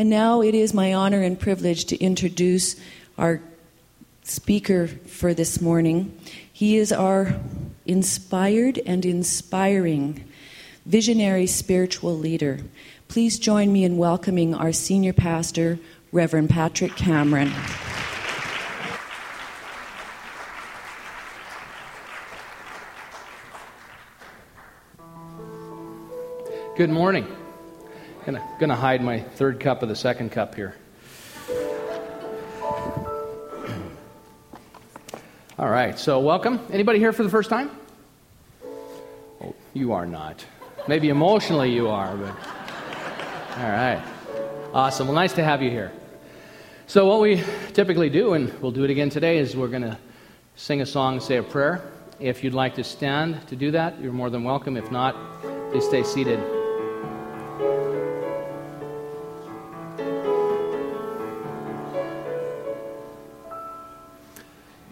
And now it is my honor and privilege to introduce our speaker for this morning. He is our inspired and inspiring visionary spiritual leader. Please join me in welcoming our senior pastor, Reverend Patrick Cameron. Good morning. Gonna, gonna hide my third cup of the second cup here. All right, so welcome. Anybody here for the first time? Oh, you are not. Maybe emotionally you are, but. All right. Awesome. Well, nice to have you here. So, what we typically do, and we'll do it again today, is we're going to sing a song, say a prayer. If you'd like to stand to do that, you're more than welcome. If not, please stay seated.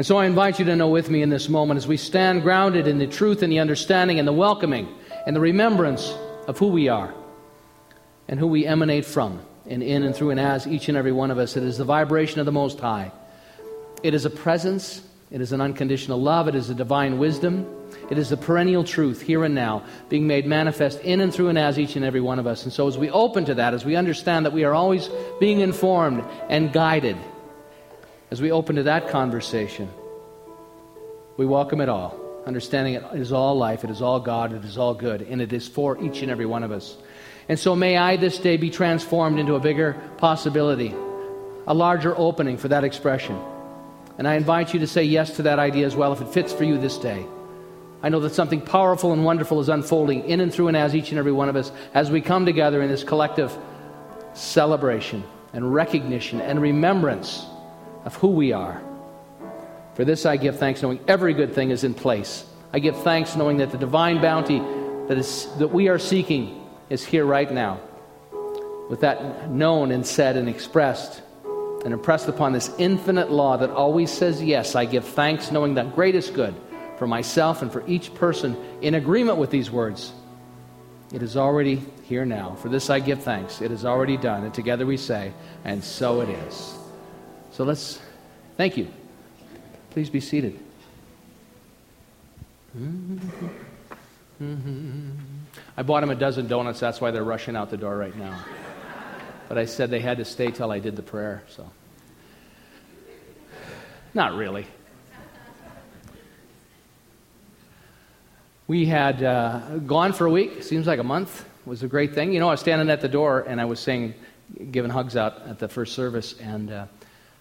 And so I invite you to know with me in this moment as we stand grounded in the truth and the understanding and the welcoming and the remembrance of who we are and who we emanate from and in and through and as each and every one of us. It is the vibration of the Most High. It is a presence. It is an unconditional love. It is a divine wisdom. It is a perennial truth here and now being made manifest in and through and as each and every one of us. And so as we open to that, as we understand that we are always being informed and guided as we open to that conversation, we welcome it all, understanding it is all life, it is all God, it is all good, and it is for each and every one of us. And so may I this day be transformed into a bigger possibility, a larger opening for that expression. And I invite you to say yes to that idea as well if it fits for you this day. I know that something powerful and wonderful is unfolding in and through and as each and every one of us as we come together in this collective celebration and recognition and remembrance of who we are. For this I give thanks, knowing every good thing is in place. I give thanks, knowing that the divine bounty that, is, that we are seeking is here right now. With that known and said and expressed and impressed upon this infinite law that always says yes, I give thanks, knowing that greatest good for myself and for each person in agreement with these words. It is already here now. For this I give thanks. It is already done. And together we say, and so it is. So let's thank you. Please be seated. I bought them a dozen donuts. That's why they're rushing out the door right now. But I said they had to stay till I did the prayer, so. Not really. We had uh, gone for a week, seems like a month. It was a great thing. You know, I was standing at the door and I was saying, giving hugs out at the first service, and uh,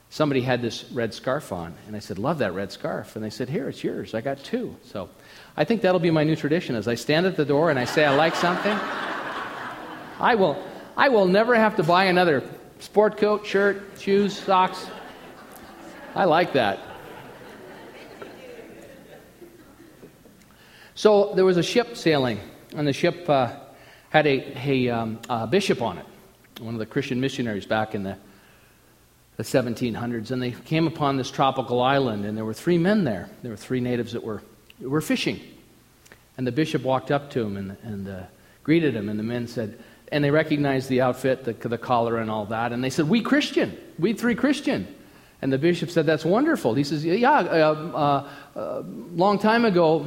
somebody had this red scarf on. And I said, Love that red scarf. And they said, Here, it's yours. I got two. So I think that'll be my new tradition. As I stand at the door and I say I like something, I will, I will never have to buy another sport coat, shirt, shoes, socks. I like that. So there was a ship sailing, and the ship uh, had a, a, um, a bishop on it, one of the Christian missionaries back in the the 1700s, and they came upon this tropical island, and there were three men there. There were three natives that were, were fishing. And the bishop walked up to him and, and uh, greeted him, and the men said, and they recognized the outfit, the, the collar, and all that, and they said, We Christian, we three Christian. And the bishop said, That's wonderful. He says, Yeah, uh, uh, uh, long time ago,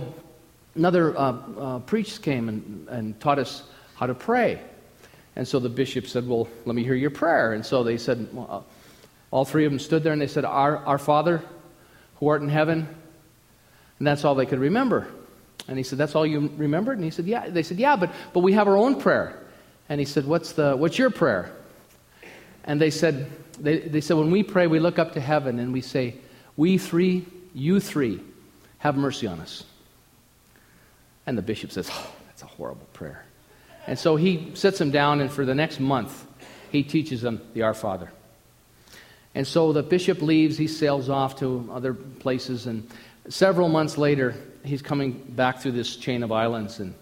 another uh, uh, priest came and, and taught us how to pray. And so the bishop said, Well, let me hear your prayer. And so they said, well, All three of them stood there and they said, Our, our Father who art in heaven. And that's all they could remember. And he said, That's all you remembered? And he said, Yeah. They said, Yeah, but, but we have our own prayer. And he said, What's, the, what's your prayer? And they said, they, they said, When we pray, we look up to heaven and we say, We three, you three, have mercy on us. And the bishop says, Oh, that's a horrible prayer. And so he sits them down, and for the next month, he teaches them the Our Father. And so the bishop leaves, he sails off to other places, and several months later, he's coming back through this chain of islands, and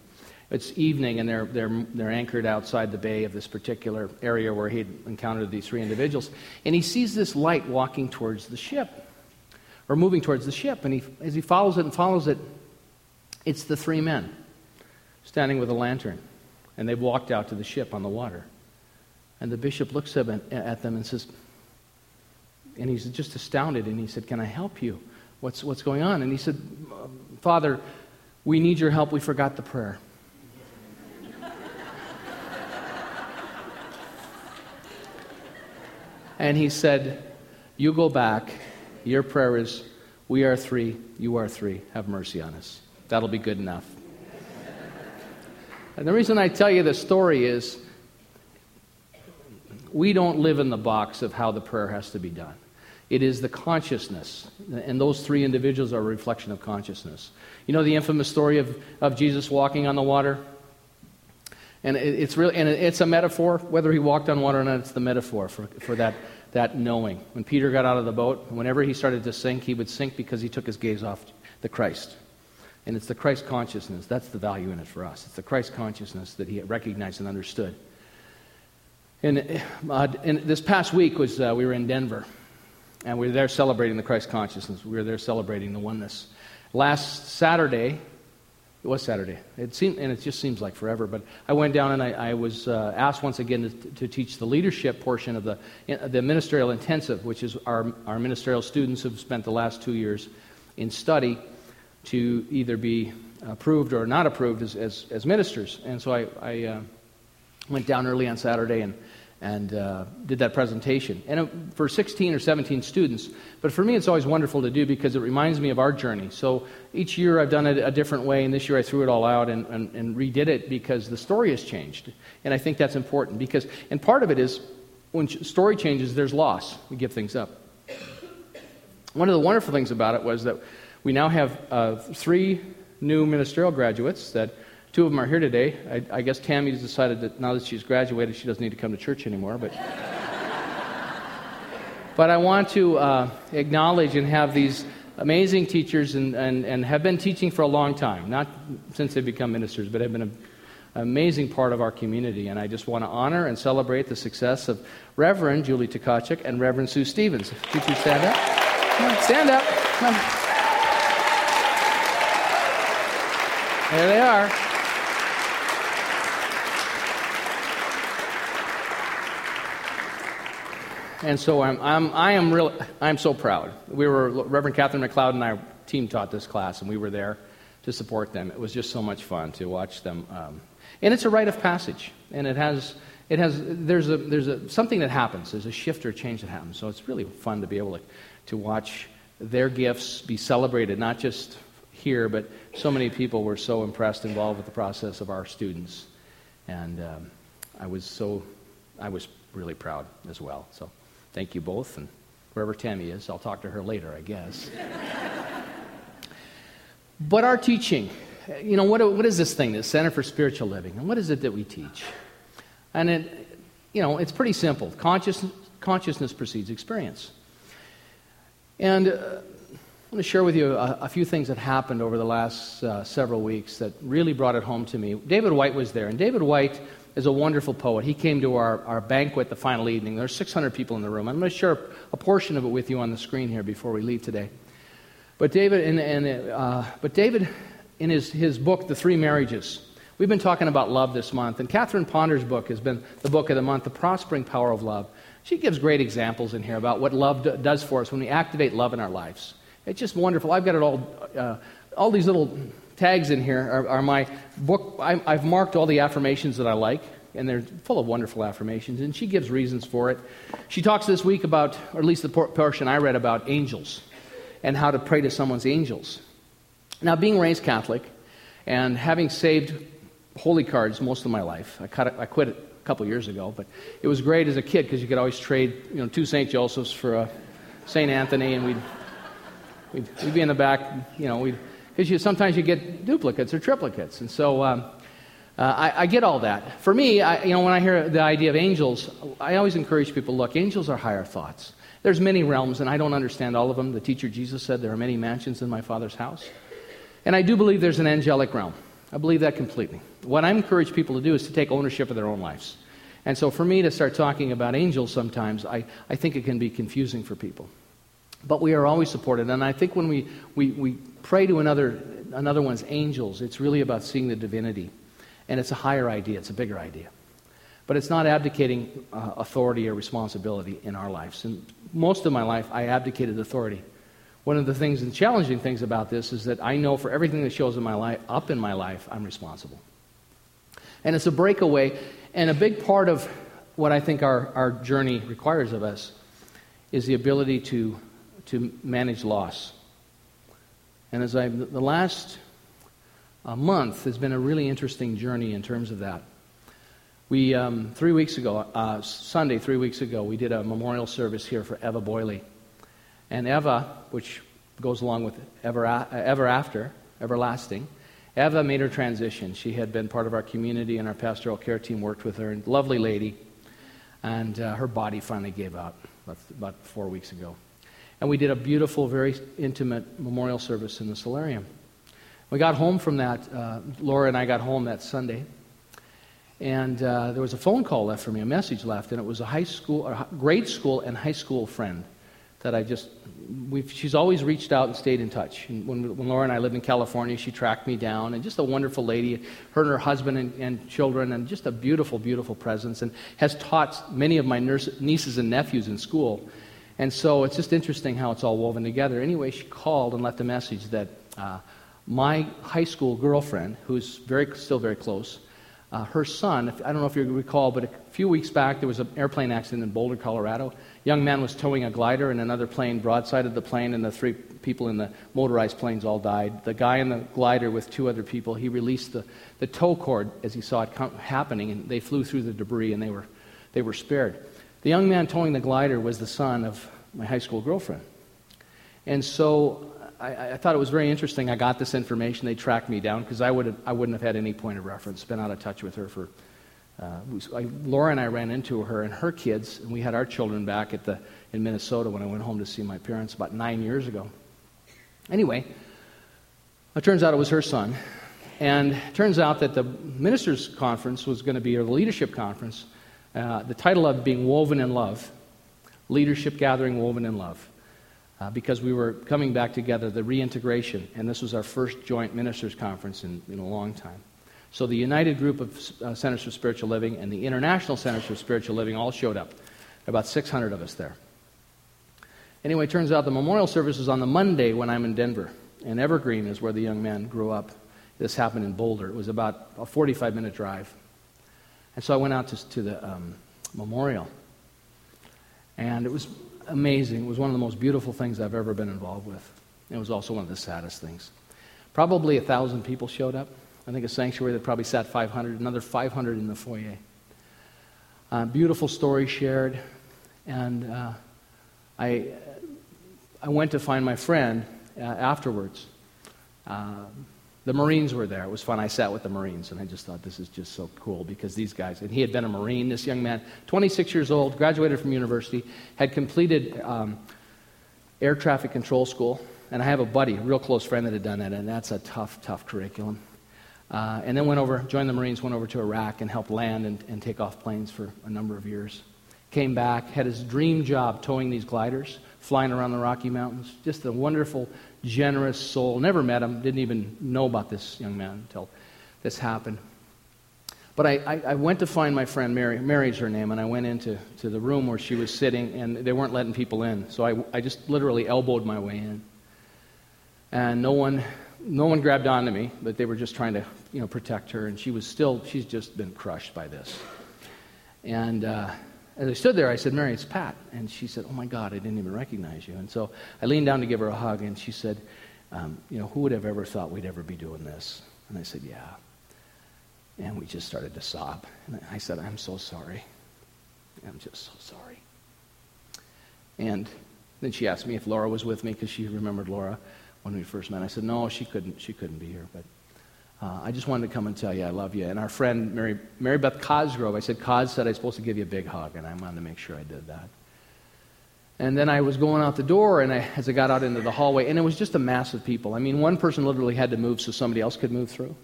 it's evening, and they're, they're, they're anchored outside the bay of this particular area where he'd encountered these three individuals. And he sees this light walking towards the ship, or moving towards the ship. And he, as he follows it and follows it, it's the three men standing with a lantern. And they've walked out to the ship on the water. And the bishop looks at them and says, and he's just astounded. And he said, Can I help you? What's, what's going on? And he said, Father, we need your help. We forgot the prayer. and he said, You go back. Your prayer is, We are three. You are three. Have mercy on us. That'll be good enough. and the reason I tell you the story is we don't live in the box of how the prayer has to be done. It is the consciousness. And those three individuals are a reflection of consciousness. You know the infamous story of, of Jesus walking on the water? And it, it's really, and it's a metaphor. Whether he walked on water or not, it's the metaphor for, for that, that knowing. When Peter got out of the boat, whenever he started to sink, he would sink because he took his gaze off the Christ. And it's the Christ consciousness. That's the value in it for us. It's the Christ consciousness that he recognized and understood. And, uh, and this past week was uh, we were in Denver, and we were there celebrating the Christ consciousness. We were there celebrating the oneness. Last Saturday, it was Saturday. It seemed, and it just seems like forever. But I went down and I, I was uh, asked once again to, to, teach the leadership portion of the, the ministerial intensive, which is our, our ministerial students who've spent the last two years in study to either be approved or not approved as, as, as ministers. And so I, I uh, went down early on Saturday and and uh, did that presentation. And it, for 16 or 17 students. But for me, it's always wonderful to do because it reminds me of our journey. So each year I've done it a different way, and this year I threw it all out and, and, and redid it because the story has changed. And I think that's important because, and part of it is when story changes, there's loss. We give things up. One of the wonderful things about it was that we now have uh, three new ministerial graduates that Two of them are here today. I, I guess Tammy's decided that now that she's graduated, she doesn't need to come to church anymore. But, but I want to uh, acknowledge and have these amazing teachers and, and, and have been teaching for a long time, not since they've become ministers, but have been an amazing part of our community. And I just want to honor and celebrate the success of Reverend Julie Tkachuk and Reverend Sue Stevens. Teachers, stand up. stand up. There they are. And so I'm, I'm, I am real, I'm so proud. We were, Reverend Catherine McLeod and our team taught this class, and we were there to support them. It was just so much fun to watch them. Um, and it's a rite of passage, and it has, it has there's, a, there's a, something that happens. There's a shift or a change that happens. So it's really fun to be able to, to watch their gifts be celebrated, not just here, but so many people were so impressed, involved with the process of our students. And um, I was so, I was really proud as well. So Thank you both, and wherever Tammy is, I'll talk to her later, I guess. but our teaching, you know, what, what is this thing, the Center for Spiritual Living, and what is it that we teach? And it, you know, it's pretty simple. Consciousness, consciousness precedes experience. And uh, I want to share with you a, a, few things that happened over the last uh, several weeks that really brought it home to me. David Whyte was there, and David Whyte is a wonderful poet. He came to our, our banquet the final evening. There's 600 people in the room. I'm going to share a portion of it with you on the screen here before we leave today. But David, and, and, uh, but David, in his, his book, The Three Marriages, we've been talking about love this month. And Catherine Ponder's book has been the book of the month, The Prospering Power of Love. She gives great examples in here about what love do, does for us when we activate love in our lives. It's just wonderful. I've got it all, uh, all these little tags in here are, are my book. I, have marked all the affirmations that I like and they're full of wonderful affirmations, and she gives reasons for it. She talks this week about, or at least the portion I read about, angels and how to pray to someone's angels. Now, being raised Catholic and having saved holy cards most of my life, I, cut I quit it a couple years ago, but it was great as a kid because you could always trade, you know, two St. Josephs for a St. Anthony, and we'd, we'd, we'd be in the back, you know, we'd, because you, sometimes you get duplicates or triplicates. And so um, uh, I, I, get all that. For me, I, you know, when I hear the idea of angels, I always encourage people look, angels are higher thoughts. There's many realms, and I don't understand all of them. The teacher Jesus said there are many mansions in my Father's house. And I do believe there's an angelic realm. I believe that completely. What I encourage people to do is to take ownership of their own lives. And so for me to start talking about angels sometimes, I, I think it can be confusing for people. But we are always supported. And I think when we, we, we pray to another, another one's angels, it's really about seeing the divinity. And it's a higher idea, it's a bigger idea. But it's not abdicating uh, authority or responsibility in our lives. And most of my life, I abdicated authority. One of the things and challenging things about this is that I know for everything that shows in my life, up in my life, I'm responsible. And it's a breakaway. And a big part of what I think our, our journey requires of us is the ability to, to manage loss. And as I, the last uh, month has been a really interesting journey in terms of that. We, um, three weeks ago, uh, Sunday, three weeks ago, we did a memorial service here for Eva Boyley. And Eva, which goes along with ever, ever after, everlasting, Eva made her transition. She had been part of our community, and our pastoral care team worked with her. And Lovely lady. And uh, her body finally gave out about, about four weeks ago. And we did a beautiful, very intimate memorial service in the solarium. We got home from that. Uh, Laura and I got home that Sunday. And uh, there was a phone call left for me, a message left, and it was a high school, a grade school and high school friend that I just, she's always reached out and stayed in touch. And when, when Laura and I lived in California, she tracked me down, and just a wonderful lady, her and her husband and, and children, and just a beautiful, beautiful presence, and has taught many of my nurse, nieces and nephews in school. And so it's just interesting how it's all woven together. Anyway, she called and left a message that uh, my high school girlfriend, who's very, still very close, uh, her son, I don't know if you recall, but a few weeks back there was an airplane accident in Boulder, Colorado. A young man was towing a glider, and another plane broadsided the plane, and the three people in the motorized planes all died. The guy in the glider with two other people, he released the, the tow cord as he saw it happening, and they flew through the debris, and they were, they were spared. The young man towing the glider was the son of my high school girlfriend. And so I, I, thought it was very interesting. I got this information. They tracked me down because I, would I wouldn't have had any point of reference, been out of touch with her for. Uh, I, Laura and I ran into her and her kids, and we had our children back at the, in Minnesota when I went home to see my parents about nine years ago. Anyway, it turns out it was her son. And it turns out that the ministers' conference was going to be, or the leadership conference, uh, the title of being Woven in Love, Leadership Gathering Woven in Love uh, because we were coming back together, the reintegration, and this was our first joint ministers' conference in, in a long time. So the United Group of uh, Centers for Spiritual Living and the International Centers for Spiritual Living all showed up. About 600 of us there. Anyway, it turns out the memorial service is on the Monday when I'm in Denver. And Evergreen is where the young man grew up. This happened in Boulder. It was about a 45 minute drive. And so I went out to, to the um, memorial. And it was amazing. It was one of the most beautiful things I've ever been involved with. It was also one of the saddest things. Probably a thousand people showed up. I think a sanctuary that probably sat 500, another 500 in the foyer. Uh, beautiful story shared. And uh, I, I went to find my friend uh, afterwards. The Marines were there. It was fun. I sat with the Marines, and I just thought this is just so cool because these guys, and he had been a Marine, this young man, 26 years old, graduated from university, had completed um, air traffic control school. And I have a buddy, a real close friend that had done that, and that's a tough, tough curriculum. Uh, and then went over, joined the Marines, went over to Iraq and helped land and, and take off planes for a number of years. Came back, had his dream job towing these gliders, flying around the Rocky Mountains. Just a wonderful generous soul. Never met him, didn't even know about this young man until this happened. But I, I, I, went to find my friend Mary. Mary's her name, and I went into to the room where she was sitting, and they weren't letting people in. So I, I just literally elbowed my way in. And no one, no one grabbed onto me, but they were just trying to you know, protect her. And she was still, she's just been crushed by this. And uh, as I stood there, I said, Mary, it's Pat. And she said, Oh my God, I didn't even recognize you. And so I leaned down to give her a hug, and she said, um, You know, who would have ever thought we'd ever be doing this? And I said, Yeah. And we just started to sob. And I said, I'm so sorry. I'm just so sorry. And then she asked me if Laura was with me because she remembered Laura when we first met. I said, No, she couldn't, she couldn't be here. But uh, I just wanted to come and tell you I love you. And our friend, Mary, Mary Beth Cosgrove, I said, Cos said I was supposed to give you a big hug, and I wanted to make sure I did that. And then I was going out the door, and I, as I got out into the hallway, and it was just a mass of people. I mean, one person literally had to move so somebody else could move through.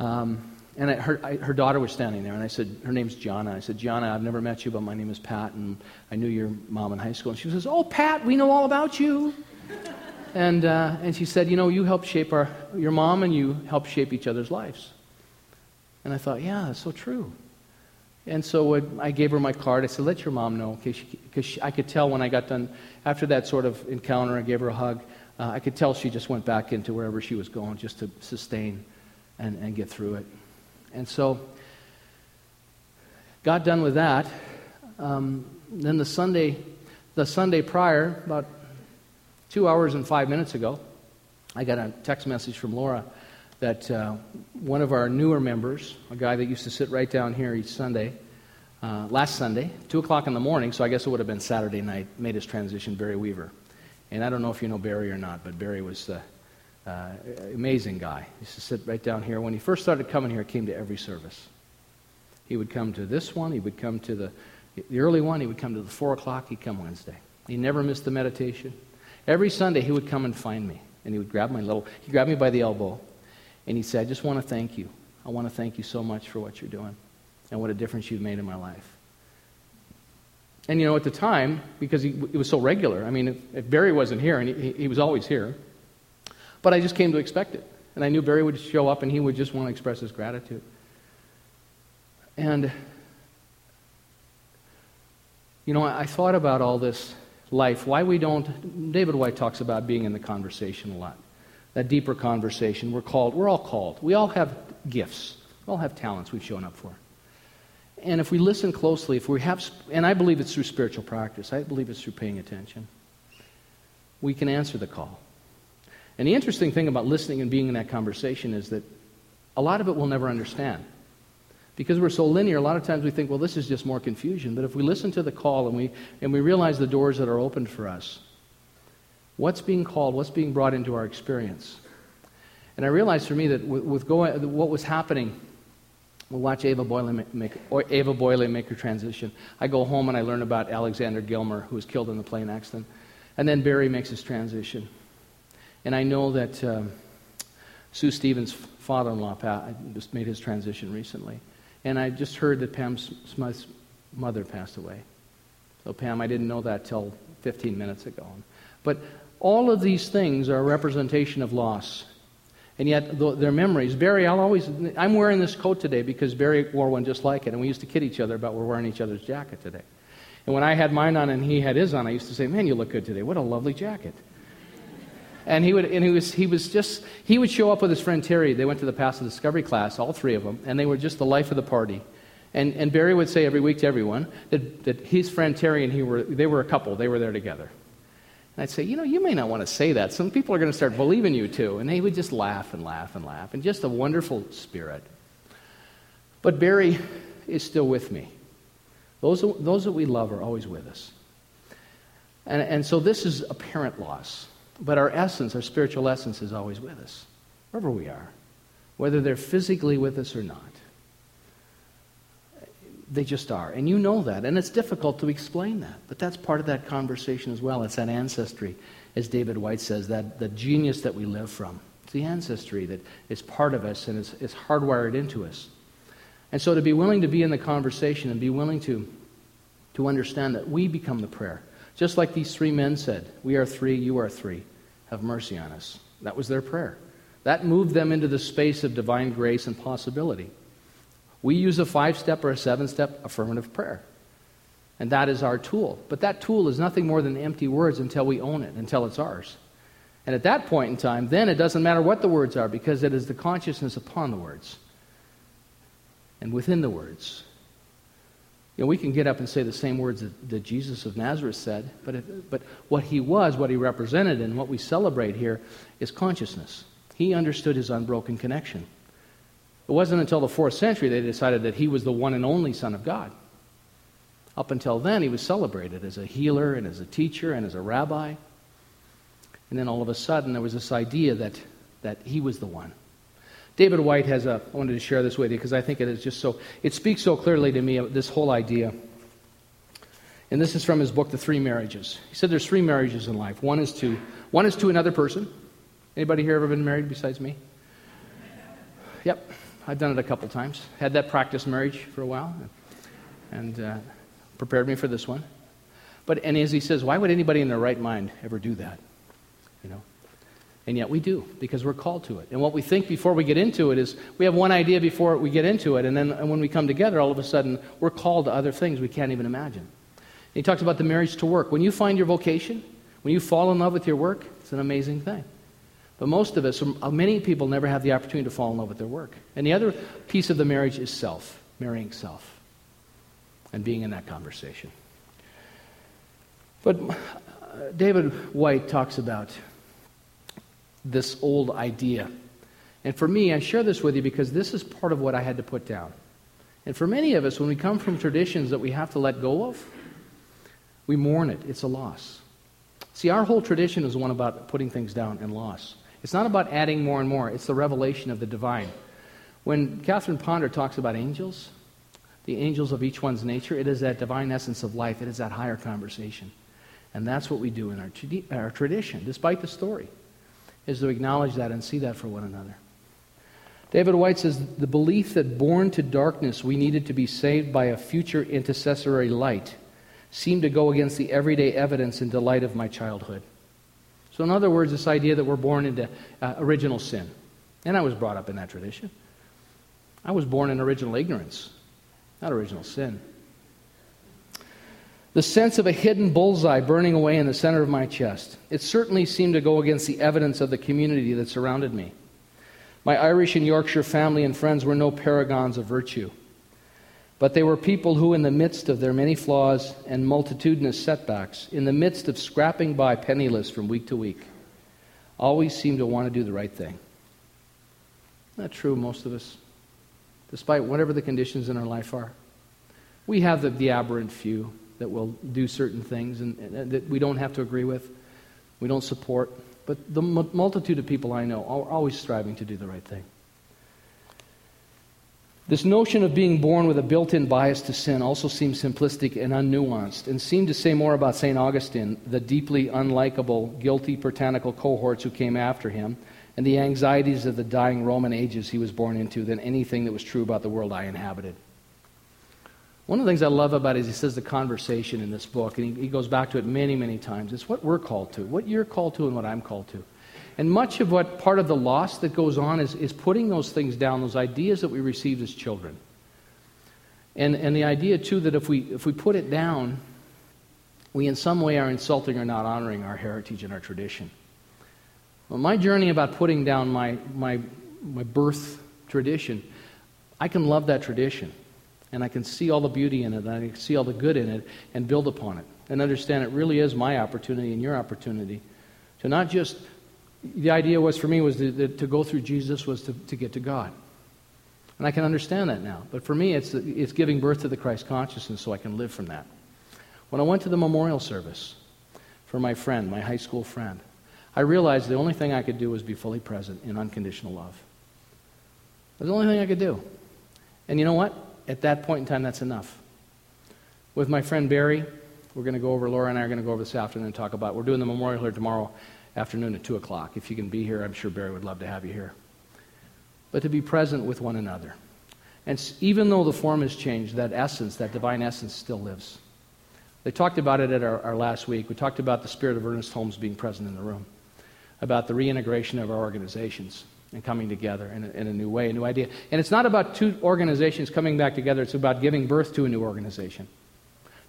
Um, and I, her, I, her daughter was standing there, and I said, Her name's Gianna. I said, Gianna, I've never met you, but my name is Pat, and I knew your mom in high school. And she says, Oh, Pat, we know all about you. And, uh, and she said, You know, you helped shape our, your mom, and you helped shape each other's lives. And I thought, Yeah, that's so true. And so I gave her my card. I said, Let your mom know, because I could tell when I got done, after that sort of encounter, I gave her a hug. Uh, I could tell she just went back into wherever she was going just to sustain and, and get through it. And so, got done with that. Um, then the Sunday, the Sunday prior, about two hours and five minutes ago, I got a text message from Laura that uh, one of our newer members, a guy that used to sit right down here each Sunday, uh, last Sunday, 2 o'clock in the morning, so I guess it would have been Saturday night, made his transition, Barry Weaver. And I don't know if you know Barry or not, but Barry was the uh, amazing guy. He used to sit right down here. When he first started coming here, he came to every service. He would come to this one. He would come to the, the early one. He would come to the 4 o'clock. He'd come Wednesday. He never missed the meditation. Every Sunday, he would come and find me. And he would grab my little, he grabbed me by the elbow. And he said, I just want to thank you. I want to thank you so much for what you're doing and what a difference you've made in my life. And you know, at the time, because he, it was so regular, I mean, if, if Barry wasn't here, and he, he was always here, but I just came to expect it. And I knew Barry would show up and he would just want to express his gratitude. And, you know, I thought about all this life, why we don't. David Whyte talks about being in the conversation a lot. That deeper conversation. We're called, we're all called. We all have gifts, we all have talents we've shown up for. And if we listen closely, if we have, and I believe it's through spiritual practice, I believe it's through paying attention, we can answer the call. And the interesting thing about listening and being in that conversation is that a lot of it we'll never understand. Because we're so linear, a lot of times we think, well, this is just more confusion. But if we listen to the call and we, and we realize the doors that are opened for us, what's being called, what's being brought into our experience? And I realized for me that with, with going, what was happening, we'll watch Ava Boyle make, Ava Boyle make her transition. I go home and I learn about Alexander Gilmer, who was killed in the plane accident. And then Barry makes his transition. And I know that um, Sue Stevens' father in law just made his transition recently. And I just heard that Pam Smith's mother passed away. So, Pam, I didn't know that till 15 minutes ago. But all of these things are a representation of loss. And yet, their memories. Barry, I'll always. I'm wearing this coat today because Barry wore one just like it. And we used to kid each other about we're wearing each other's jacket today. And when I had mine on and he had his on, I used to say, Man, you look good today. What a lovely jacket. And he would, and he was, he was just, he would show up with his friend Terry. They went to the Passive Discovery class, all three of them, and they were just the life of the party. And, and Barry would say every week to everyone that, that his friend Terry and he were, they were a couple. They were there together. And I'd say, you know, you may not want to say that. Some people are going to start believing you too. And they would just laugh and laugh and laugh. And just a wonderful spirit. But Barry is still with me. Those, those that we love are always with us. And, and so this is apparent loss. But our essence, our spiritual essence, is always with us, wherever we are, whether they're physically with us or not. They just are. And you know that. And it's difficult to explain that. But that's part of that conversation as well. It's that ancestry, as David Whyte says, that the genius that we live from. It's the ancestry that is part of us and is, is hardwired into us. And so to be willing to be in the conversation and be willing to, to understand that we become the prayer. Just like these three men said, We are three, you are three have mercy on us. That was their prayer. That moved them into the space of divine grace and possibility. We use a five step or a seven step affirmative prayer. And that is our tool. But that tool is nothing more than empty words until we own it, until it's ours. And at that point in time, then it doesn't matter what the words are because it is the consciousness upon the words and within the words You know, we can get up and say the same words that, that Jesus of Nazareth said, but, but what he was, what he represented, and what we celebrate here is consciousness. He understood his unbroken connection. It wasn't until the fourth century they decided that he was the one and only Son of God. Up until then, he was celebrated as a healer and as a teacher and as a rabbi. And then all of a sudden, there was this idea that, that he was the one. David Whyte has a, I wanted to share this with you because I think it is just so, it speaks so clearly to me, this whole idea. And this is from his book, The Three Marriages. He said there's three marriages in life. One is to, one is to another person. Anybody here ever been married besides me? Yep, I've done it a couple times. Had that practice marriage for a while and uh, prepared me for this one. But, and as he says, why would anybody in their right mind ever do that? And yet we do, because we're called to it. And what we think before we get into it is we have one idea before we get into it, and then and when we come together, all of a sudden, we're called to other things we can't even imagine. And he talks about the marriage to work. When you find your vocation, when you fall in love with your work, it's an amazing thing. But most of us, uh, many people never have the opportunity to fall in love with their work. And the other piece of the marriage is self, marrying self, and being in that conversation. But uh, David Whyte talks about this old idea. And for me, I share this with you because this is part of what I had to put down. And for many of us, when we come from traditions that we have to let go of, we mourn it. It's a loss. See, our whole tradition is one about putting things down and loss. It's not about adding more and more, it's the revelation of the divine. When Catherine Ponder talks about angels, the angels of each one's nature, it is that divine essence of life, it is that higher conversation. And that's what we do in our, our tradition, despite the story is to acknowledge that and see that for one another. David Whyte says the belief that born to darkness we needed to be saved by a future intercessory light seemed to go against the everyday evidence and delight of my childhood. So, in other words, this idea that we're born into uh, original sin. And I was brought up in that tradition. I was born in original ignorance, not original sin. The sense of a hidden bullseye burning away in the center of my chest. It certainly seemed to go against the evidence of the community that surrounded me. My Irish and Yorkshire family and friends were no paragons of virtue, but they were people who, in the midst of their many flaws and multitudinous setbacks, in the midst of scrapping by penniless from week to week, always seemed to want to do the right thing. Not true, most of us, despite whatever the conditions in our life are. We have the, the aberrant few that will do certain things and, and that we don't have to agree with, we don't support. But the multitude of people I know are always striving to do the right thing. This notion of being born with a built in bias to sin also seems simplistic and unnuanced, and seemed to say more about St. Augustine, the deeply unlikable, guilty puritanical cohorts who came after him, and the anxieties of the dying Roman ages he was born into than anything that was true about the world I inhabited. One of the things I love about it is he says the conversation in this book, and he, he goes back to it many, many times. It's what we're called to, what you're called to, and what I'm called to. And much of what part of the loss that goes on is, is putting those things down, those ideas that we received as children. And, and the idea, too, that if we, if we put it down, we in some way are insulting or not honoring our heritage and our tradition. Well, my journey about putting down my, my, my birth tradition, I can love that tradition and I can see all the beauty in it, and I can see all the good in it, and build upon it. And understand it really is my opportunity and your opportunity to not just, the idea was for me was to, to go through Jesus was to, to get to God. And I can understand that now. But for me, it's, it's giving birth to the Christ consciousness so I can live from that. When I went to the memorial service for my friend, my high school friend, I realized the only thing I could do was be fully present in unconditional love. That's the only thing I could do. And you know what? At that point in time, that's enough. With my friend Barry, we're going to go over, Laura and I are going to go over this afternoon and talk about, we're doing the memorial here tomorrow afternoon at 2 o'clock. If you can be here, I'm sure Barry would love to have you here. But to be present with one another. And even though the form has changed, that essence, that divine essence, still lives. They talked about it at our, our, last week. We talked about the spirit of Ernest Holmes being present in the room, about the reintegration of our organizations and coming together in a, in a new way, a new idea. And it's not about two organizations coming back together, it's about giving birth to a new organization.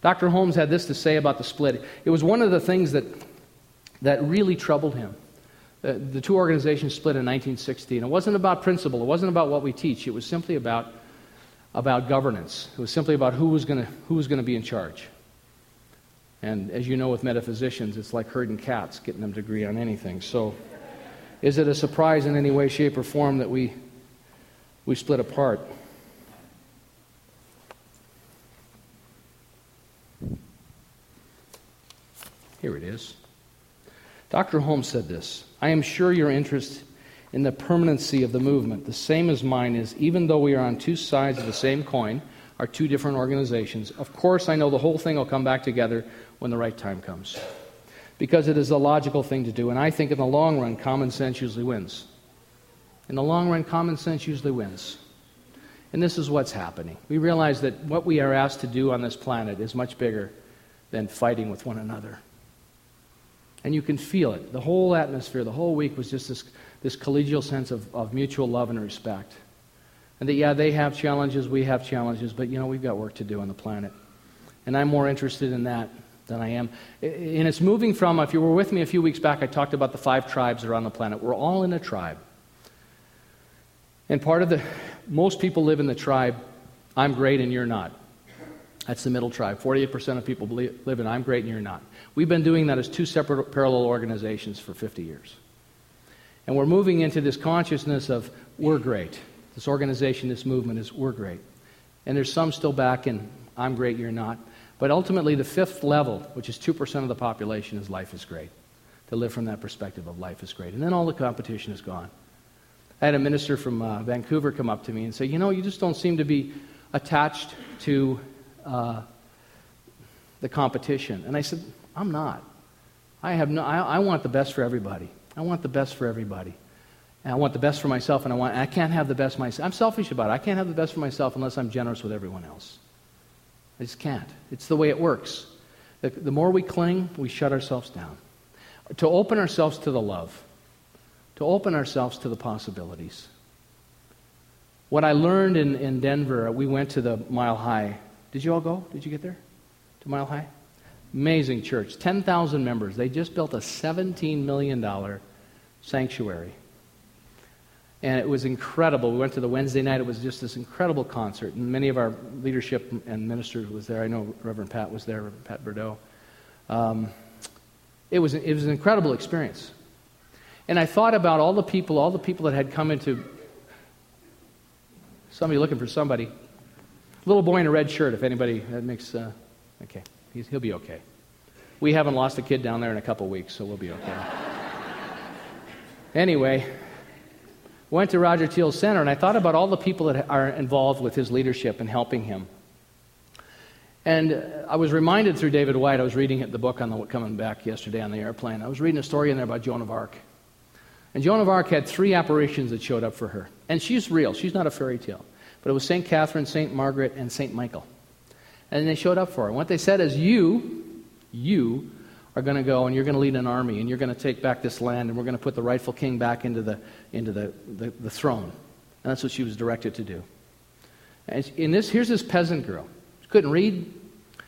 Dr. Holmes had this to say about the split. It was one of the things that, that really troubled him. The, the two organizations split in 1960, and it wasn't about principle, it wasn't about what we teach, it was simply about about governance. It was simply about who was going to who was going to be in charge. And as you know, with metaphysicians, it's like herding cats, getting them to agree on anything. So, is it a surprise in any way, shape, or form that we we split apart? Here it is. Dr. Holmes said this I am sure your interest in the permanency of the movement, the same as mine is, even though we are on two sides of the same coin, are two different organizations. Of course, I know the whole thing will come back together when the right time comes. Because it is the logical thing to do, and I think in the long run, common sense usually wins. In the long run, common sense usually wins. And this is what's happening. We realize that what we are asked to do on this planet is much bigger than fighting with one another. And you can feel it. The whole atmosphere, the whole week was just this, this collegial sense of, of mutual love and respect. And that, yeah, they have challenges, we have challenges, but, you know, we've got work to do on the planet. And I'm more interested in that than I am. And it's moving from, if you were with me a few weeks back, I talked about the five tribes around the planet. We're all in a tribe. And part of the, most people live in the tribe, I'm great and you're not. That's the middle tribe. 48% of people live in I'm great and you're not. We've been doing that as two separate parallel organizations for 50 years. And we're moving into this consciousness of we're great. This organization, this movement is we're great. And there's some still back in I'm great, you're not. But ultimately, the fifth level, which is 2% of the population, is life is great. To live from that perspective of life is great. And then all the competition is gone. I had a minister from uh, Vancouver come up to me and say, You know, you just don't seem to be attached to uh, the competition. And I said, I'm not. I, have no, I, I, want the best for everybody. I want the best for everybody. And I want the best for myself, and I, want, I can't have the best myself. I'm selfish about it. I can't have the best for myself unless I'm generous with everyone else. I just can't. It's the way it works. The, the more we cling, we shut ourselves down. To open ourselves to the love, to open ourselves to the possibilities. What I learned in, in Denver, uh, we went to the Mile Hi. Did you all go? Did you get there? To Mile Hi? Amazing church, 10,000 members. They just built a $17 million sanctuary. And it was incredible. We went to the Wednesday night. It was just this incredible concert. And many of our leadership and ministers was there. I know Reverend Pat was there, Reverend Pat Bordeaux. Um, it, was, it was an incredible experience. And I thought about all the people, all the people that had come into somebody looking for somebody. Little boy in a red shirt, if anybody that makes uh, okay. He's, he'll be okay. We haven't lost a kid down there in a couple weeks, so we'll be okay. anyway, went to Roger Teel's Center, and I thought about all the people that are involved with his leadership and helping him. And I was reminded through David Whyte, I was reading the book on the coming back yesterday on the airplane. I was reading a story in there about Joan of Arc. And Joan of Arc had three apparitions that showed up for her. And she's real, she's not a fairy tale. But it was St. Catherine, St. Margaret, and St. Michael. And they showed up for her. And what they said is, You, you are going to go and you're going to lead an army and you're going to take back this land and we're going to put the rightful king back into the, into the, the, the throne. And that's what she was directed to do. And in this, here's this peasant girl. She couldn't read,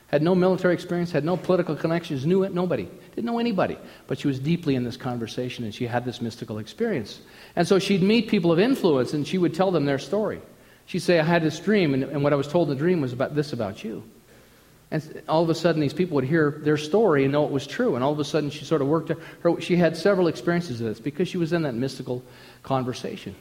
had no military experience, had no political connections, knew it, nobody, didn't know anybody. But she was deeply in this conversation and she had this mystical experience. And so she'd meet people of influence and she would tell them their story. She'd say, I had this dream, and, and what I was told in the dream was about this about you. And all of a sudden, these people would hear their story and know it was true. And all of a sudden, she sort of worked. Her, she had several experiences of this because she was in that mystical conversation.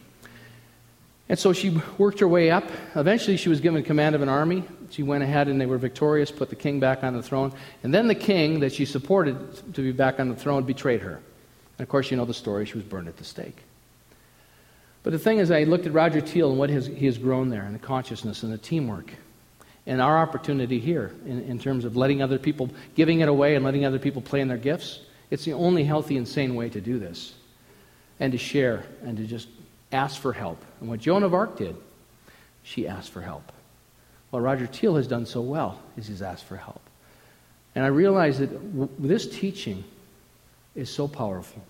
And so she worked her way up. Eventually, she was given command of an army. She went ahead and they were victorious, put the king back on the throne. And then the king that she supported to be back on the throne betrayed her. And of course, you know the story. She was burned at the stake. But the thing is, I looked at Roger Teel and what has, he has grown there, and the consciousness and the teamwork, and our opportunity here in, in terms of letting other people, giving it away and letting other people play in their gifts. It's the only healthy and sane way to do this, and to share and to just ask for help. And what Joan of Arc did, she asked for help. What Roger Teel has done so well is he's asked for help. And I realize that w- this teaching is so powerful.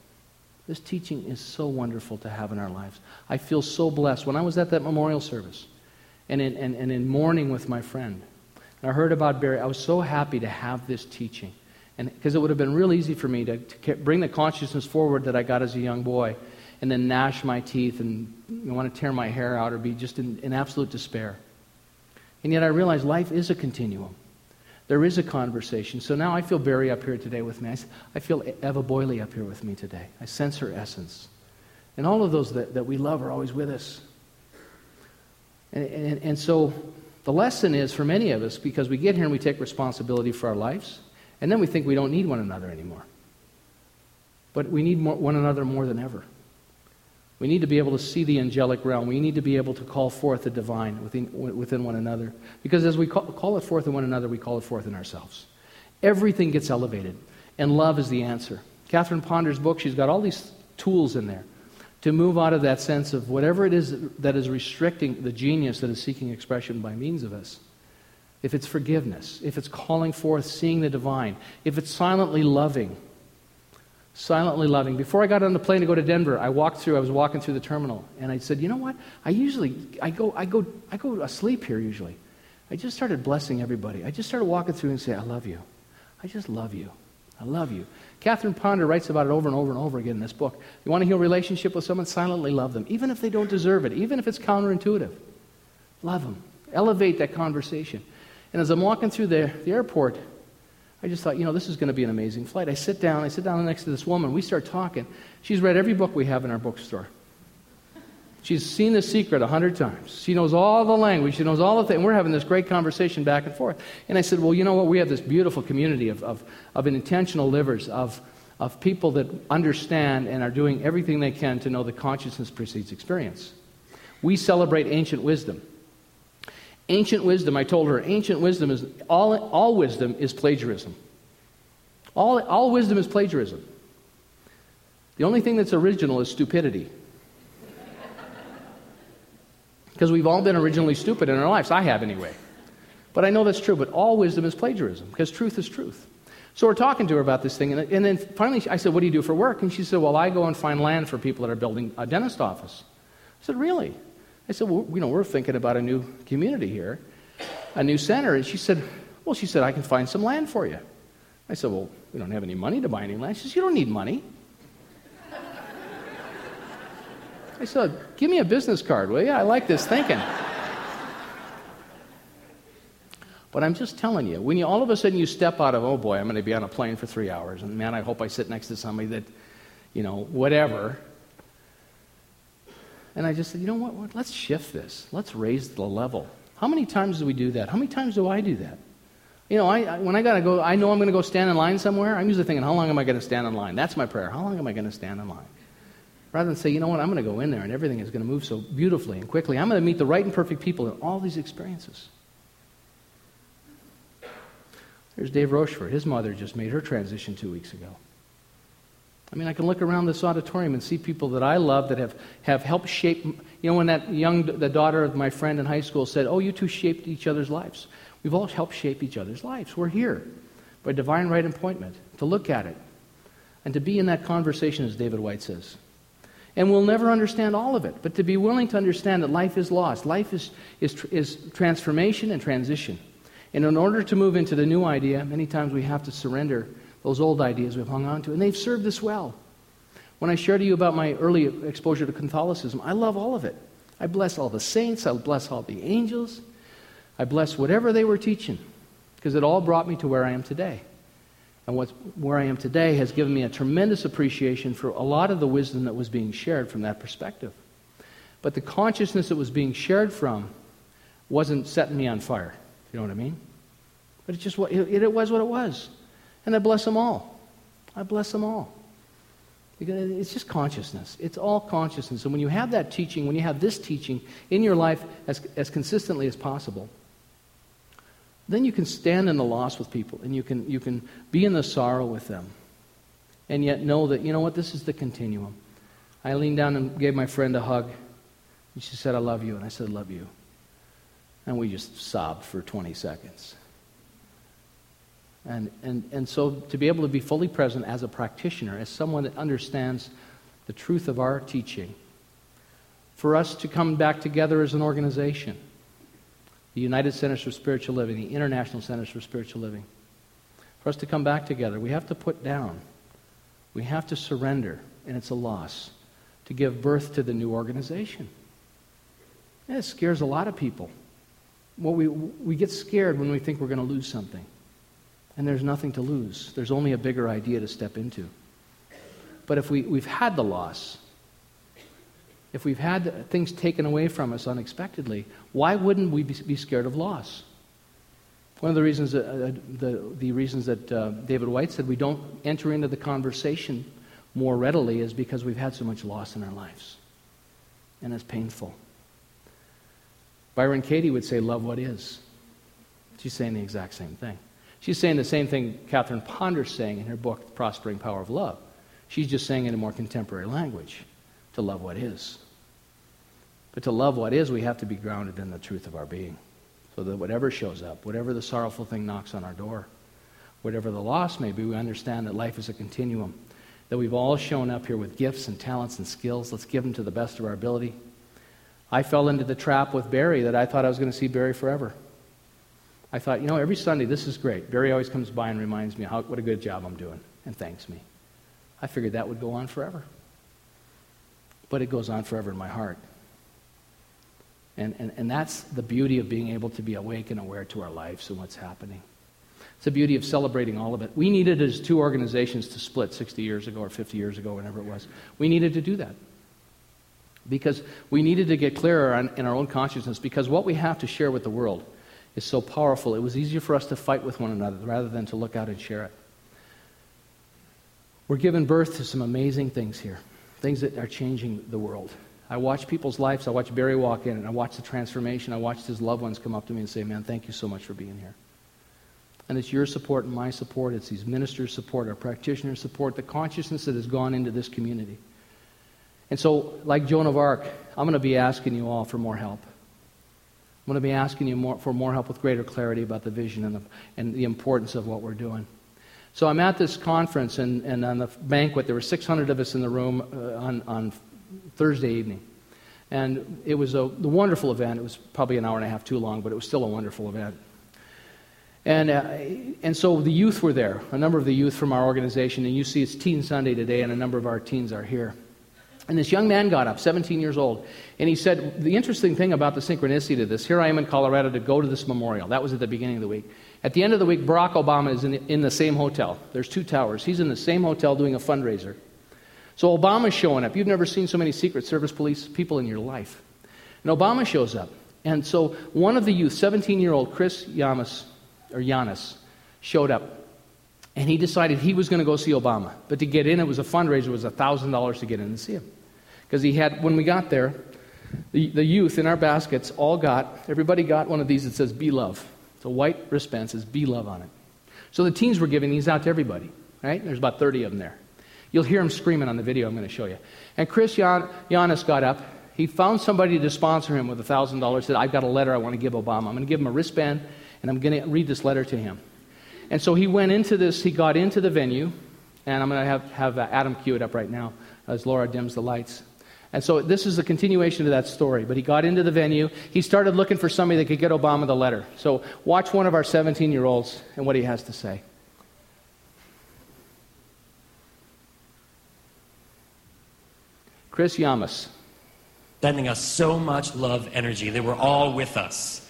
This teaching is so wonderful to have in our lives. I feel so blessed. When I was at that memorial service and in, and, and in mourning with my friend, and I heard about Barry, I was so happy to have this teaching. Because it would have been real easy for me to, to bring the consciousness forward that I got as a young boy and then gnash my teeth and want to tear my hair out or be just in, in absolute despair. And yet I realize life is a continuum. There is a conversation. So now I feel Barry up here today with me. I, I feel Eva Boyle up here with me today. I sense her essence. And all of those that, that we love are always with us. And, and, and so the lesson is for many of us, because we get here and we take responsibility for our lives, and then we think we don't need one another anymore. But we need more, one another more than ever. We need to be able to see the angelic realm. We need to be able to call forth the divine within, within one another. Because as we call, call it forth in one another, we call it forth in ourselves. Everything gets elevated, and love is the answer. Catherine Ponder's book, she's got all these tools in there to move out of that sense of whatever it is that is restricting the genius that is seeking expression by means of us. If it's forgiveness, if it's calling forth seeing the divine, if it's silently loving, silently loving. Before I got on the plane to go to Denver, I walked through, I was walking through the terminal, and I said, you know what? I usually, I go, I go, I go asleep here usually. I just started blessing everybody. I just started walking through and say, I love you. I just love you. I love you. Catherine Ponder writes about it over and over and over again in this book. You want to heal relationship with someone? Silently love them, even if they don't deserve it, even if it's counterintuitive. Love them. Elevate that conversation. And as I'm walking through the, the airport, I just thought, you know, this is going to be an amazing flight. I sit down, I sit down next to this woman. We start talking. She's read every book we have in our bookstore. She's seen The Secret a hundred times. She knows all the language. She knows all the things. We're having this great conversation back and forth. And I said, well, you know what? We have this beautiful community of, of, of intentional livers, of, of people that understand and are doing everything they can to know that consciousness precedes experience. We celebrate ancient wisdom. Ancient wisdom, I told her, ancient wisdom is, all, all wisdom is plagiarism. All, all wisdom is plagiarism. The only thing that's original is stupidity. Because we've all been originally stupid in our lives. I have anyway. But I know that's true. But all wisdom is plagiarism because truth is truth. So we're talking to her about this thing. And, and then finally I said, What do you do for work? And she said, Well, I go and find land for people that are building a dentist office. I said, Really? I said, Well, you know, we're thinking about a new community here, a new center. And she said, Well, she said, I can find some land for you. I said, Well, we don't have any money to buy any land. She says, You don't need money. I said, Give me a business card, will you? I like this thinking. But I'm just telling you, when you all of a sudden you step out of, oh boy, I'm going to be on a plane for three hours, and man, I hope I sit next to somebody that, you know, whatever. And I just said, you know what? Let's shift this. Let's raise the level. How many times do we do that? How many times do I do that? You know, I, I when I got to go, I know I'm going to go stand in line somewhere. I'm usually thinking, how long am I going to stand in line? That's my prayer. How long am I going to stand in line? Rather than say, you know what, I'm going to go in there and everything is going to move so beautifully and quickly. I'm going to meet the right and perfect people in all these experiences. There's Dave Rochefort. His mother just made her transition two weeks ago. I mean, I can look around this auditorium and see people that I love that have, have helped shape. You know, when that young, the daughter of my friend in high school said, Oh, you two shaped each other's lives. We've all helped shape each other's lives. We're here by divine right appointment to look at it and to be in that conversation, as David Whyte says. And we'll never understand all of it, but to be willing to understand that life is lost. Life is, is, is transformation and transition. And in order to move into the new idea, many times we have to surrender those old ideas we've hung on to, and they've served us well. When I share to you about my early exposure to Catholicism, I love all of it. I bless all the saints, I bless all the angels, I bless whatever they were teaching, because it all brought me to where I am today. And where I am today has given me a tremendous appreciation for a lot of the wisdom that was being shared from that perspective. But the consciousness that was being shared from wasn't setting me on fire. You know what I mean? But it just it, it was what it was. And I bless them all. I bless them all. It's just consciousness. It's all consciousness. And when you have that teaching, when you have this teaching in your life as, as consistently as possible, then you can stand in the loss with people and you can, you can be in the sorrow with them. And yet know that, you know what, this is the continuum. I leaned down and gave my friend a hug. And she said, I love you. And I said, "I love you. And we just sobbed for 20 seconds. And, and, and so to be able to be fully present as a practitioner, as someone that understands the truth of our teaching, for us to come back together as an organization the United Centers for Spiritual Living, the International Centers for Spiritual Living. For us to come back together, we have to put down, we have to surrender, and it's a loss, to give birth to the new organization. And it scares a lot of people. Well, we, we get scared when we think we're going to lose something. And there's nothing to lose, there's only a bigger idea to step into. But if we, we've had the loss, if we've had things taken away from us unexpectedly, why wouldn't we be scared of loss? One of the reasons, that, uh, the, the reasons that uh, David Whyte said we don't enter into the conversation more readily is because we've had so much loss in our lives. And it's painful. Byron Katie would say, Love what is. She's saying the exact same thing. She's saying the same thing Catherine Ponder's saying in her book, The Prospering Power of Love. She's just saying it in more contemporary language to love what is. But to love what is, we have to be grounded in the truth of our being. So that whatever shows up, whatever the sorrowful thing knocks on our door, whatever the loss may be, we understand that life is a continuum. That we've all shown up here with gifts and talents and skills. Let's give them to the best of our ability. I fell into the trap with Barry that I thought I was going to see Barry forever. I thought, you know, every Sunday this is great. Barry always comes by and reminds me how, what a good job I'm doing and thanks me. I figured that would go on forever. But it goes on forever in my heart. And, and, and that's the beauty of being able to be awake and aware to our lives and what's happening. It's the beauty of celebrating all of it. We needed as two organizations to split 60 years ago or 50 years ago, whenever it was. We needed to do that. Because we needed to get clearer on, in our own consciousness, because what we have to share with the world is so powerful. It was easier for us to fight with one another rather than to look out and share it. We're giving birth to some amazing things here, things that are changing the world. I watch people's lives. I watch Barry walk in, and I watch the transformation. I watch his loved ones come up to me and say, Man, thank you so much for being here. And it's your support and my support. It's these ministers' support, our practitioners' support, the consciousness that has gone into this community. And so, like Joan of Arc, I'm going to be asking you all for more help. I'm going to be asking you more, for more help with greater clarity about the vision and the, and the importance of what we're doing. So I'm at this conference, and, and on the banquet, there were 600 of us in the room uh, on, on Thursday evening. And it was a, a wonderful event. It was probably an hour and a half too long, but it was still a wonderful event. And, uh, and so the youth were there, a number of the youth from our organization. And you see it's Teen Sunday today, and a number of our teens are here. And this young man got up, 17 years old, and he said, The interesting thing about the synchronicity to this, here I am in Colorado to go to this memorial. That was at the beginning of the week. At the end of the week, Barack Obama is in the, in the same hotel. There's two towers. He's in the same hotel doing a fundraiser. So Obama's showing up. You've never seen so many Secret Service police people in your life. And Obama shows up. And so one of the youth, 17 year old Chris Yamas, or Yanis, showed up. And he decided he was going to go see Obama. But to get in, it was a fundraiser, it was $1,000 to get in and see him. Because he had, when we got there, the, the youth in our baskets all got, everybody got one of these that says Be Love. It's a white wristband, says Be Love on it. So the teens were giving these out to everybody, right? There's about 30 of them there. You'll hear him screaming on the video I'm going to show you. And Chris Jan- Giannis got up. He found somebody to sponsor him with $1,000. Said, I've got a letter I want to give Obama. I'm going to give him a wristband, and I'm going to read this letter to him. And so he went into this, he got into the venue, and I'm going to have, have uh, Adam cue it up right now as Laura dims the lights. And so this is a continuation of that story. But he got into the venue. He started looking for somebody that could get Obama the letter. So watch one of our 17 year olds and what he has to say. Chris Yamas. Sending us so much love energy. They were all with us.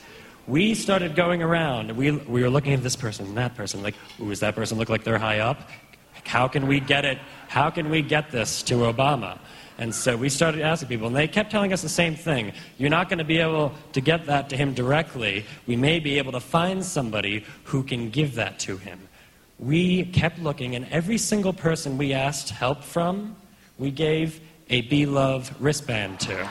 We started going around. We, we were looking at this person and that person. Like, ooh, does that person look like they're high up? How can we get it? How can we get this to Obama? And so we started asking people, and they kept telling us the same thing. You're not going to be able to get that to him directly. We may be able to find somebody who can give that to him. We kept looking, and every single person we asked help from, we gave a Be Love wristband to.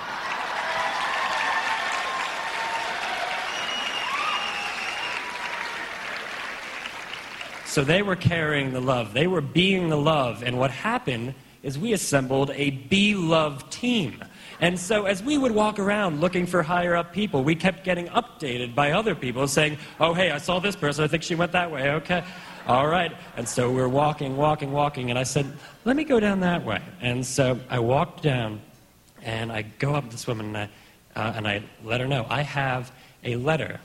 So they were carrying the love, they were being the love, and what happened is we assembled a Be Love team. And so, as we would walk around looking for higher up people, we kept getting updated by other people saying, Oh, hey, I saw this person. I think she went that way. Okay. All right. And so we're walking, walking, walking. And I said, let me go down that way. And so I walked down and I go up to this woman and I, uh, and I let her know I have a letter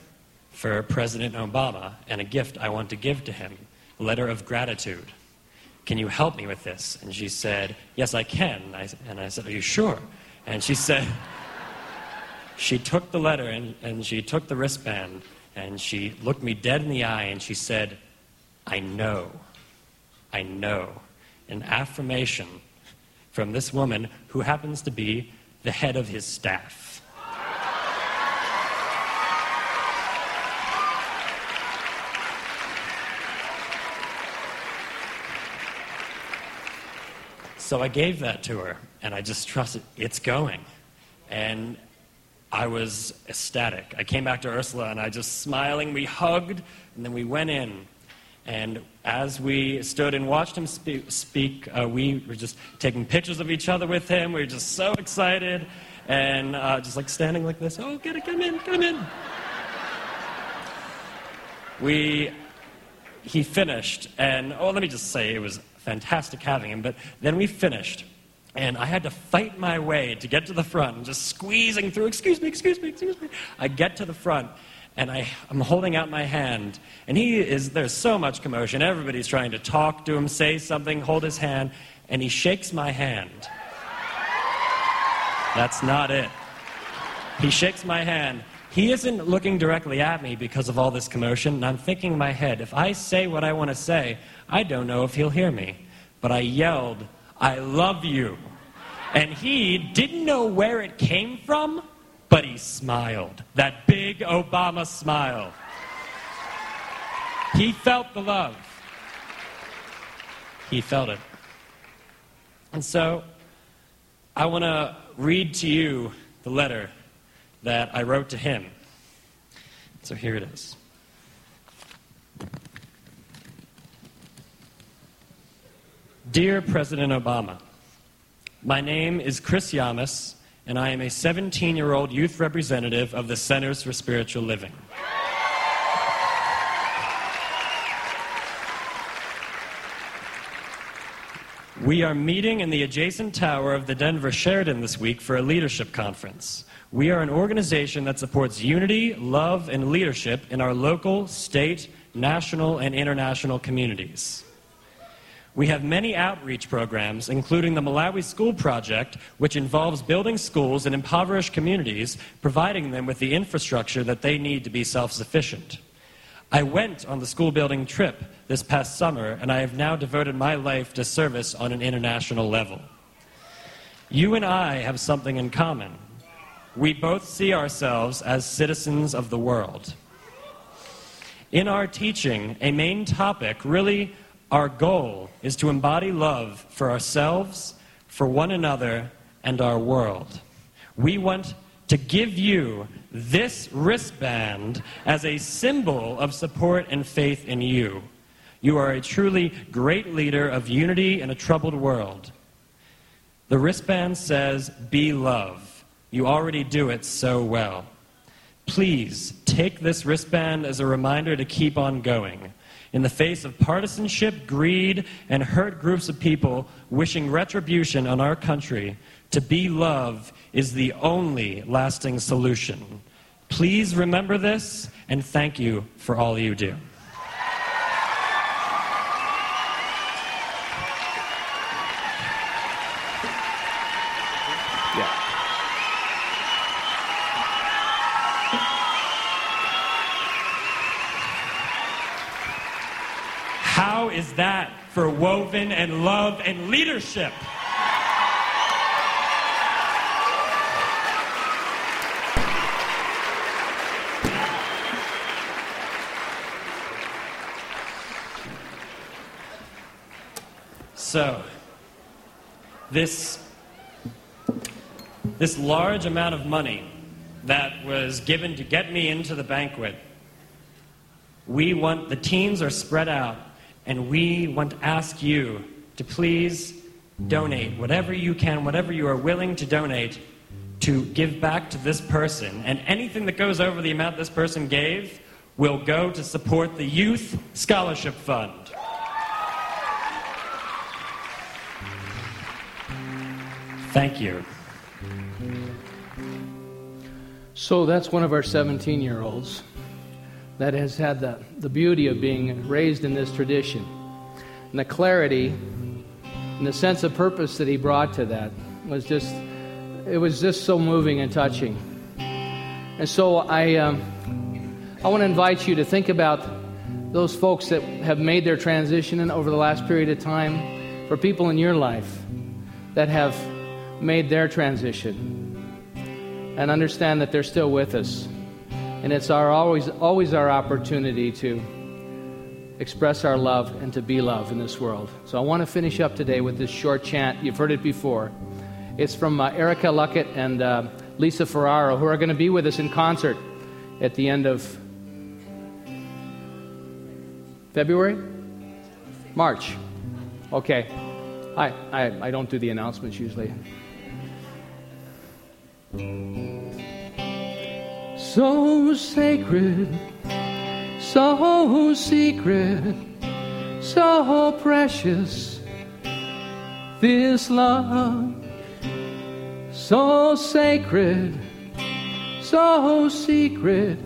for President Obama and a gift I want to give to him a letter of gratitude. Can you help me with this? And she said, Yes, I can. And I, and I said, Are you sure? And she said, she took the letter and, and she took the wristband and she looked me dead in the eye and she said, I know. I know. An affirmation from this woman who happens to be the head of his staff. So I gave that to her, and I just trusted it's going. And I was ecstatic. I came back to Ursula, and I just smiling, we hugged, and then we went in. And as we stood and watched him speak, speak uh, we were just taking pictures of each other with him. We were just so excited, and uh, just like standing like this. Oh, get it, come in, come in. we, he finished, and oh, let me just say it was fantastic having him. But then we finished, and I had to fight my way to get to the front just squeezing through. Excuse me, excuse me, excuse me. I get to the front, and I, I'm holding out my hand, and he is, there's so much commotion. Everybody's trying to talk to him, say something, hold his hand, and he shakes my hand. That's not it. He shakes my hand. He isn't looking directly at me because of all this commotion, and I'm thinking in my head, if I say what I want to say, I don't know if he'll hear me. But I yelled, I love you. And he didn't know where it came from, but he smiled. That big Obama smile. He felt the love. He felt it. And so I want to read to you the letter that I wrote to him. So here it is. Dear President Obama, my name is Chris Yamas, and I am a 17 year old youth representative of the Centers for Spiritual Living. We are meeting in the adjacent tower of the Denver Sheraton this week for a leadership conference. We are an organization that supports unity, love, and leadership in our local, state, national, and international communities. We have many outreach programs, including the Malawi School Project, which involves building schools in impoverished communities, providing them with the infrastructure that they need to be self sufficient. I went on the school building trip this past summer, and I have now devoted my life to service on an international level. You and I have something in common. We both see ourselves as citizens of the world. In our teaching, a main topic really our goal is to embody love for ourselves, for one another, and our world. We want to give you this wristband as a symbol of support and faith in you. You are a truly great leader of unity in a troubled world. The wristband says, Be love. You already do it so well. Please take this wristband as a reminder to keep on going in the face of partisanship, greed, and hurt groups of people wishing retribution on our country, to be love is the only lasting solution. Please remember this and thank you for all you do. Love and leadership? So, this, this large amount of money that was given to get me into the banquet, we want the teams are spread out and we want to ask you to please donate whatever you can, whatever you are willing to donate to give back to this person. And anything that goes over the amount this person gave will go to support the Youth Scholarship Fund. Thank you. So that's one of our 17 year olds that has had the, the beauty of being raised in this tradition. And the clarity and the sense of purpose that he brought to that was just, it was just so moving and touching. And so I, um, I want to invite you to think about those folks that have made their transition over the last period of time, for people in your life that have made their transition, and understand that they're still with us. And it's our always, always our opportunity to express our love and to be love in this world. So I want to finish up today with this short chant. You've heard it before. It's from uh, Erica Luckett and uh, Lisa Ferraro, who are going to be with us in concert at the end of February? March. Okay. I, I, I don't do the announcements usually. So sacred, so secret, so precious, this love, so sacred, so secret,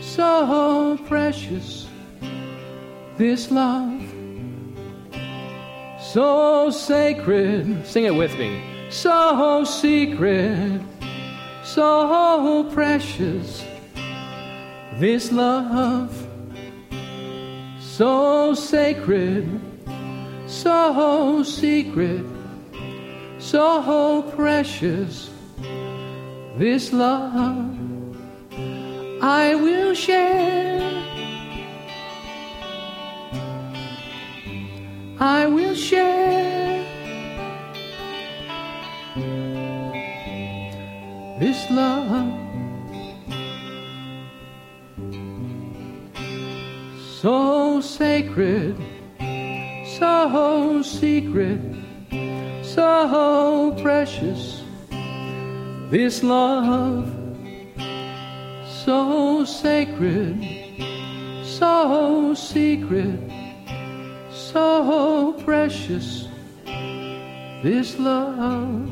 so precious, this love, so sacred, sing it with me, so secret so precious, this love, so sacred, so secret, so precious, this love I will share. I will share. this love so sacred, so secret, so precious. This love so sacred, so secret, so precious. This love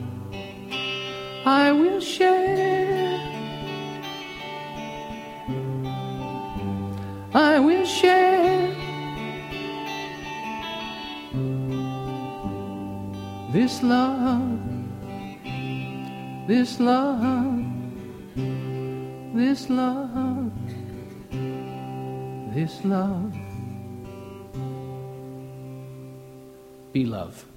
I will share. I will share this love, this love, this love, this love. Be love.